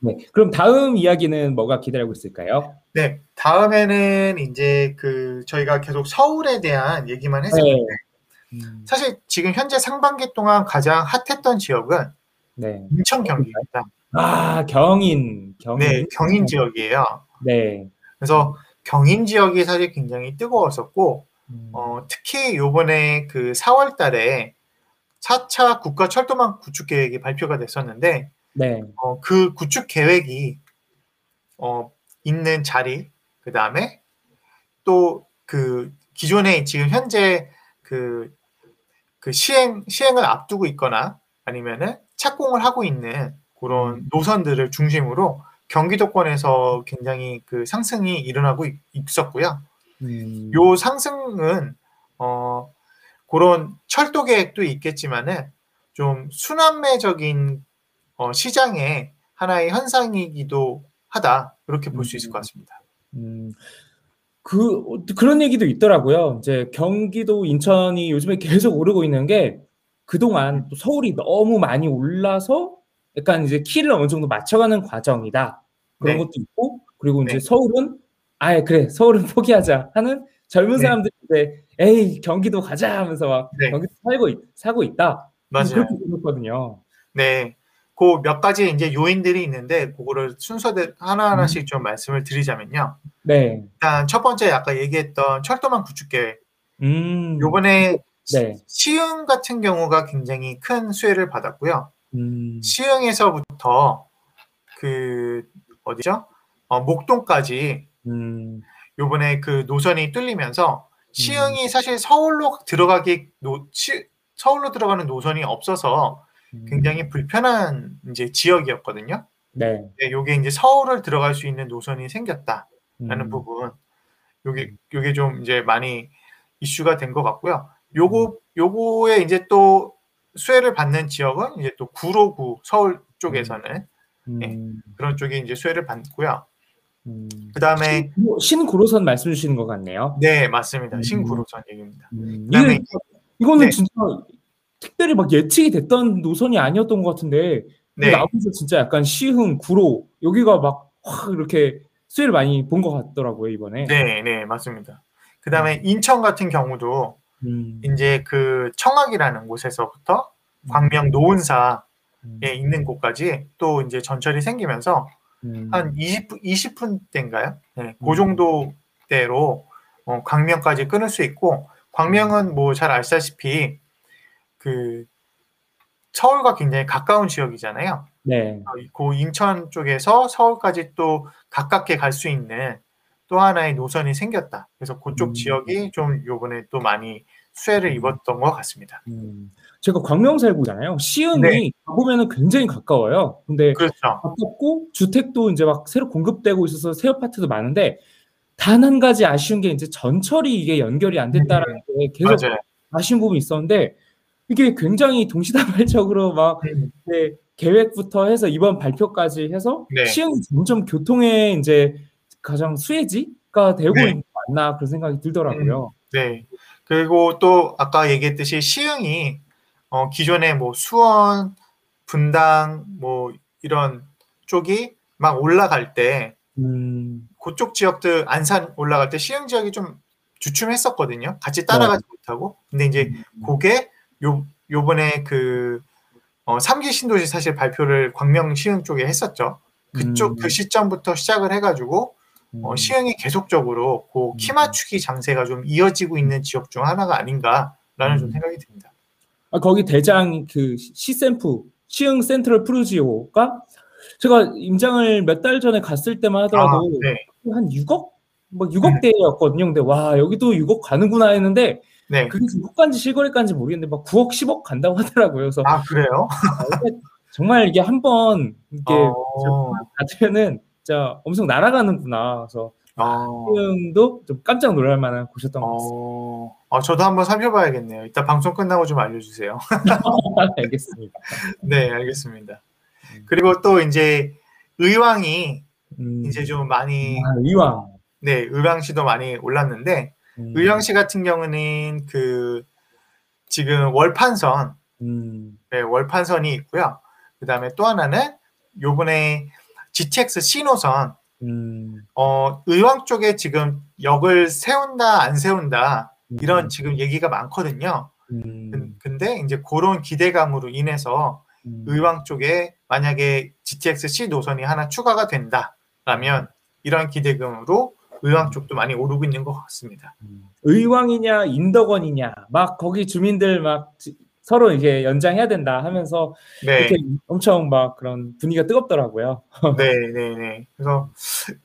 네. 그럼 다음 이야기는 뭐가 기다리고 있을까요? 네. 다음에는 이제 그 저희가 계속 서울에 대한 얘기만 했었는데 네. 음, 사실 지금 현재 상반기 동안 가장 핫했던 지역은 네. 인천 경기입니다. 아, 경인. 경인. 네, 경인 지역이에요. 네. 그래서 경인 지역이 사실 굉장히 뜨거웠었고 음, 어, 특히 요번에 그 4월 달에 4차 국가 철도망 구축 계획이 발표가 됐었는데 네. 어, 그 구축 계획이 어, 있는 자리 그 다음에 또 그 기존에 지금 현재 그, 그 시행 시행을 앞두고 있거나 아니면은 착공을 하고 있는 그런 음. 노선들을 중심으로 경기도권에서 굉장히 그 상승이 일어나고 있- 있었고요. 음, 요 상승은 어 그런 철도 계획도 있겠지만은 좀 순환매적인 어, 시장의 하나의 현상이기도 하다 이렇게 볼 수 있을 것 같습니다. 음, 그, 어, 그런 얘기도 있더라고요. 이제 경기도, 인천이 요즘에 계속 오르고 있는 게 그동안 또 서울이 너무 많이 올라서 약간 이제 키를 어느 정도 맞춰가는 과정이다. 그런 네. 것도 있고, 그리고 이제 네. 서울은 아예 그래, 서울은 포기하자 하는 젊은 네. 사람들이 이제 에이, 경기도 가자 하면서 막 네. 경기도 살고, 있- 사고 있다. 맞아요. 그렇게 들었거든요. 네. 그 몇 가지 이제 요인들이 있는데 그거를 순서대로 하나하나씩 좀 말씀을 드리자면요. 네. 일단 첫 번째 아까 얘기했던 철도망 구축 계획. 음, 요번에 네. 시흥 같은 경우가 굉장히 큰 수혜를 받았고요. 음, 시흥에서부터 그 어디죠? 어, 목동까지 음, 요번에 그 노선이 뚫리면서 시흥이 사실 서울로 들어가기 노, 시, 서울로 들어가는 노선이 없어서 음, 굉장히 불편한 이제 지역이었거든요. 네. 네, 요게 이제 서울을 들어갈 수 있는 노선이 생겼다라는 음, 부분. 요게 요게 좀 이제 많이 이슈가 된 것 같고요. 요거 요거에 이제 또 수혜를 받는 지역은 이제 또 구로구 서울 쪽에서는 네. 음, 그런 쪽이 이제 수혜를 받고요. 음. 그다음에 신- 신구로 선 말씀 주시는 것 같네요. 네 맞습니다. 음. 신구로선 얘기입니다. 음, 그다음에 이게, 이거는 네. 진짜 특별히 막 예측이 됐던 노선이 아니었던 것 같은데 네, 나오면서 진짜 약간 시흥, 구로 여기가 막 확 이렇게 수혜를 많이 본 것 같더라고요 이번에. 네, 네 맞습니다. 그 다음에 인천 같은 경우도 음, 이제 그 청학이라는 곳에서부터 광명 노은사에 음, 있는 곳까지 또 이제 전철이 생기면서 음, 한 20분 20분 대인가요? 네, 음. 그 정도 대로 어, 광명까지 끊을 수 있고 광명은 뭐잘 아시다시피 그 서울과 굉장히 가까운 지역이잖아요. 네. 어, 그 인천 쪽에서 서울까지 또 가깝게 갈 수 있는 또 하나의 노선이 생겼다. 그래서 그쪽 음. 지역이 좀 요번에 또 많이 수혜를 음. 입었던 것 같습니다. 음. 제가 광명 살고 있잖아요. 시흥이 네. 가보면은 굉장히 가까워요. 근데 그렇죠. 가깝고 주택도 이제 막 새로 공급되고 있어서 새 아파트도 많은데 단 한 가지 아쉬운 게 이제 전철이 이게 연결이 안 됐다라는 게 계속 음. 맞아요. 아쉬운 부분이 있었는데 이게 굉장히 동시다발적으로 막 음. 이제 계획부터 해서 이번 발표까지 해서 네. 시흥이 점점 교통의 이제 가장 수혜지가 되고 네. 있는 거 맞나 그런 생각이 들더라고요. 네. 그리고 또 아까 얘기했듯이 시흥이 어, 기존에 뭐 수원, 분당 뭐 이런 쪽이 막 올라갈 때 음, 그쪽 지역들 안산 올라갈 때 시흥 지역이 좀 주춤했었거든요. 같이 따라가지 못하고. 근데 이제 그게 요 요번에 그 어, 3기 신도시 사실 발표를 광명 시흥 쪽에 했었죠. 그쪽 음. 그 시점부터 시작을 해가지고 어, 음. 시흥이 계속적으로 그키 음. 맞추기 장세가 좀 이어지고 있는 지역 중 하나가 아닌가라는 좀 음. 생각이 듭니다. 아, 거기 대장 그 시샘프 시흥 센트럴 푸르지오가 제가 임장을 몇 달 전에 갔을 때만 하더라도 아, 네, 한 6억 뭐 6억 대였거든요. 근데 와 여기도 6억 가는구나 했는데 네. 그게 국간지 실거래가인지 모르겠는데 막 9억 10억 간다고 하더라고요. 그래서 아 그래요? 정말 이게 한 번 이게 어, 가면은 진짜 엄청 날아가는구나. 그래서 어, 시흥도 좀 깜짝 놀랄 만한 곳이었던 것 같습니다. 어, 아, 저도 한번 살펴봐야겠네요. 이따 방송 끝나고 좀 알려주세요. 알겠습니다. 네, 알겠습니다. 그리고 또 이제 의왕이 음, 이제 좀 많이 아, 이왕. 네, 의왕시도 많이 올랐는데 음, 의왕시 같은 경우는 그 지금 월판선, 음, 네, 월판선이 있고요. 그 다음에 또 하나는 요번에 GTX 노선. 음, 어, 의왕 쪽에 지금 역을 세운다 안 세운다 이런 음, 지금 얘기가 많거든요. 음, 근- 근데 이제 그런 기대감으로 인해서 음, 의왕 쪽에 만약에 GTX C 노선이 하나 추가가 된다라면 이런 기대감으로 의왕 쪽도 많이 오르고 있는 것 같습니다. 음. 의왕이냐 인덕원이냐 막 거기 주민들 막 지- 서로 이게 연장해야 된다 하면서 네, 이렇게 엄청 막 그런 분위기가 뜨겁더라고요. 네, 네, 네. 그래서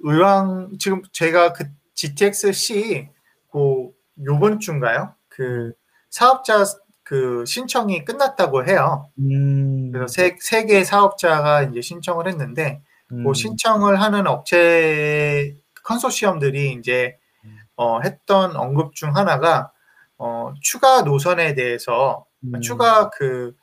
의왕 지금 제가 그 GTX C 그 요번 주인가요? 그 사업자 그 신청이 끝났다고 해요. 음, 그래서 세, 세 개의 사업자가 이제 신청을 했는데 음, 그 신청을 하는 업체 컨소시엄들이 이제 어, 했던 언급 중 하나가 어, 추가 노선에 대해서 음, 추가 그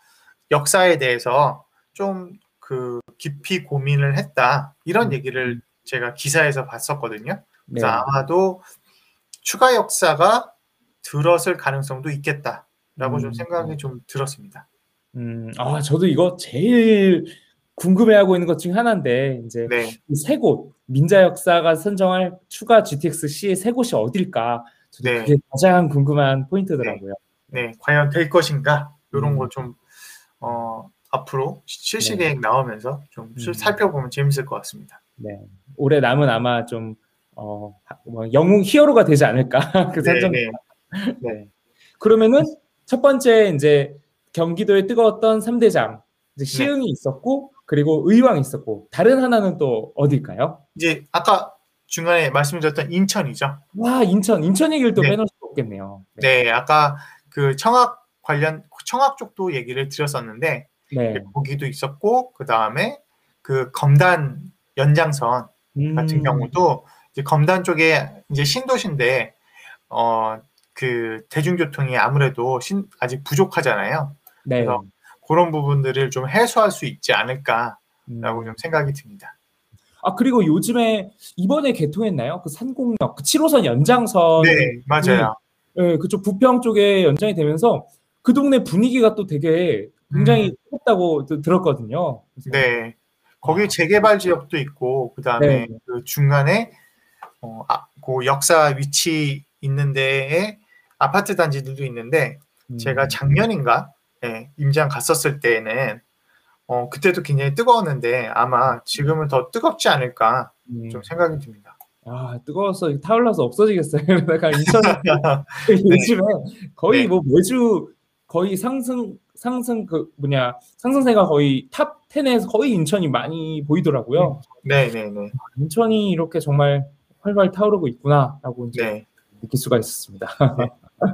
역사에 대해서 좀 그 깊이 고민을 했다 이런 음. 얘기를 제가 기사에서 봤었거든요. 네. 그래서 아마도 추가 역사가 들었을 가능성도 있겠다라고 좀 음. 생각이 좀 들었습니다. 음, 아 저도 이거 제일 궁금해하고 있는 것 중 하나인데 이제 네, 이세 곳, 민자 역사가 선정할 추가 GTX C의 세 곳이 어딜까? 네. 그게 가장 궁금한 포인트더라고요. 네, 과연 될 것인가 이런 음. 거좀 어, 앞으로 실시 네. 계획 나오면서 좀 음. 살펴보면 재밌을 것 같습니다. 네. 올해 남은 아마 좀 어, 뭐 영웅 히어로가 되지 않을까 그 네, 선정. 네, 네. 그러면은 첫 번째 이제 경기도에 뜨거웠던 3대장 이제 시흥이 있었고 그리고 의왕이 있었고 다른 하나는 또 어딜까요? 이제 아까 중간에 말씀드렸던 인천이죠. 와 인천 인천 얘기를 또 네. 빼놓을 수 없겠네요. 네. 네, 아까 그 청학 관련 청학 쪽도 얘기를 드렸었는데 네. 거기도 있었고 그 다음에 그 검단 연장선 음, 같은 경우도 이제 검단 쪽에 이제 신도시인데 어 그 대중교통이 아무래도 신, 아직 부족하잖아요. 네. 그래서 그런 부분들을 좀 해소할 수 있지 않을까라고 음. 좀 생각이 듭니다. 아 그리고 요즘에 이번에 개통했나요? 그 산곡역 그 7호선 연장선 네, 맞아요. 예, 그쪽 부평 쪽에 연장이 되면서 그 동네 분위기가 또 되게 굉장히 뜨겁다고 또 들었거든요. 네. 거기 재개발 지역도 있고 그다음에 네. 그 중간에 어, 아, 그 역사 위치 있는 데에 아파트 단지들도 있는데 음, 제가 작년인가 예, 임장 갔었을 때에는 어, 그때도 굉장히 뜨거웠는데 아마 지금은 더 뜨겁지 않을까 음, 좀 생각이 듭니다. 아 뜨거워서 타올라서 없어지겠어요. 내가 인천 요즘에 거의 네. 뭐 매주 거의 상승 상승 그 뭐냐 상승세가 거의 top 10에서 거의 인천이 많이 보이더라고요. 네, 네, 네. 인천이 이렇게 정말 활활 타오르고 있구나라고 이제 네. 느낄 수가 있었습니다.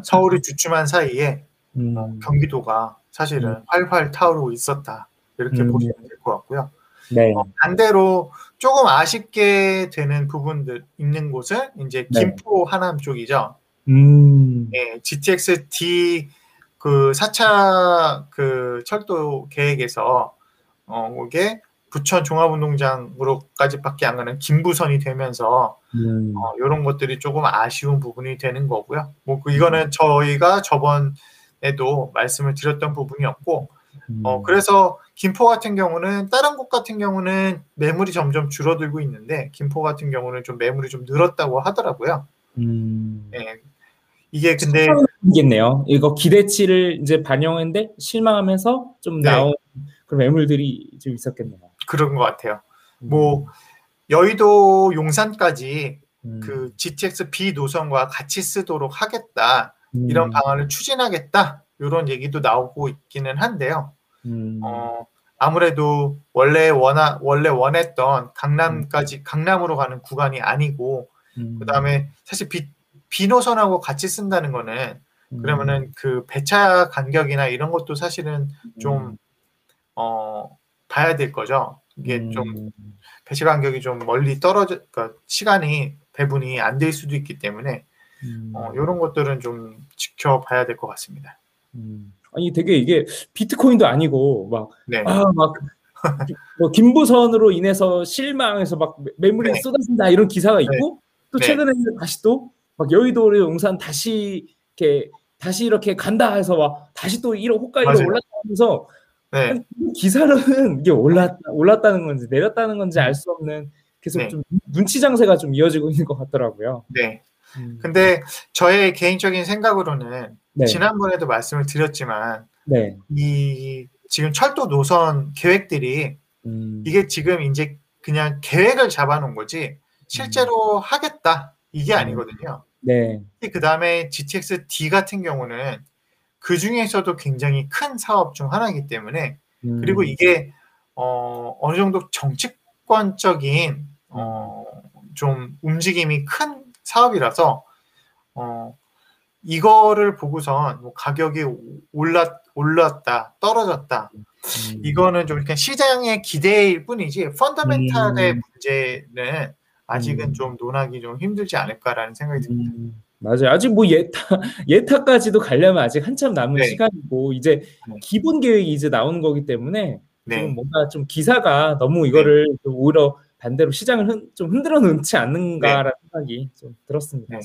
서울이 주춤한 사이에 음, 어, 경기도가 사실은 활활 타오르고 있었다. 이렇게 음. 보시면 될 것 같고요. 네. 어, 반대로 조금 아쉽게 되는 부분들 있는 곳은 이제 네. 김포 하남 쪽이죠. 음, 예, GTX D 그 4차 그 철도 계획에서 어 이게 부천 종합운동장으로까지밖에 안 가는 김부선이 되면서 음, 어, 이런 것들이 조금 아쉬운 부분이 되는 거고요. 뭐 그 이거는 저희가 저번 에도 말씀을 드렸던 부분이었고 음. 어, 그래서 김포 같은 경우는 다른 곳 같은 경우는 매물이 점점 줄어들고 있는데 김포 같은 경우는 좀 매물이 좀 늘었다고 하더라고요. 음. 예. 이게 근데 이겠네요. 이거 기대치를 이제 반영했는데 실망하면서 좀 네. 나온 그런 매물들이 좀 있었겠네요. 그런 것 같아요. 뭐 여의도 용산까지 음, 그 GTX B 노선과 같이 쓰도록 하겠다 이런 음, 방안을 추진하겠다. 이런 얘기도 나오고 있기는 한데요. 음, 어, 아무래도 원래 원하 원래 원했던 강남까지 강남으로 가는 구간이 아니고 음, 그다음에 사실 비, 비노선하고 같이 쓴다는 거는 음, 그러면은 그 배차 간격이나 이런 것도 사실은 좀 어, 봐야 될 거죠. 이게 음, 좀 배차 간격이 좀 멀리 떨어져 그러니까 시간이 배분이 안 될 수도 있기 때문에 음, 어, 이런 것들은 좀 지켜봐야 될 것 같습니다. 음. 아니 되게 이게 비트코인도 아니고 막 네. 아, 막, 뭐, 김부선으로 인해서 실망해서 막 매- 매물이 네. 쏟아진다 이런 기사가 있고, 또 네. 최근에 다시 또, 막 여의도로 용산 다시, 이렇게, 다시 이렇게 간다 해서 막, 다시 또 1호 호가이로 맞아요. 올라가면서, 네. 기사로는 이게 올랐 올랐다는 건지 내렸다는 건지 알 수 없는 계속 네. 좀 눈치 장세가 좀 이어지고 있는 것 같더라고요. 네. 음. 근데 저의 개인적인 생각으로는 네. 지난번에도 말씀을 드렸지만 네. 이 지금 철도 노선 계획들이 음. 이게 지금 이제 그냥 계획을 잡아놓은 거지 실제로 하겠다 이게 음. 아니거든요. 네. 그 다음에 GTX D 같은 경우는 그 중에서도 굉장히 큰 사업 중 하나이기 때문에 음. 그리고 이게 어, 어느 정도 정치권적인 어, 좀 움직임이 큰 사업이라서 어, 이거를 보고선 뭐 가격이 올랐 올랐다 떨어졌다 음. 이거는 좀 그냥 시장의 기대일 뿐이지 펀더멘탈의 음. 문제는 아직은 음. 좀 논하기 좀 힘들지 않을까라는 생각이 듭니다. 음, 맞아요. 아직 뭐 예타 예타까지도 가려면 아직 한참 남은 네. 시간이고 이제 네. 기본 계획이 이제 나오는 거기 때문에 네, 뭔가 좀 기사가 너무 이거를 좀 오히려 반대로 시장을 흔, 좀 흔들어 놓지 않는가라는 생각이 좀 들었습니다. 네.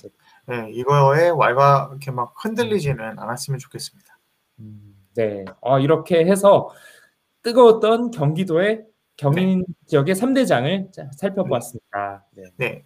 네, 이거에 왈가 이렇게 막 흔들리지는 않았으면 좋겠습니다. 음, 네. 어, 이렇게 해서 뜨거웠던 경기도의 경인 지역의 3대장을 살펴보았습니다. 네. 네,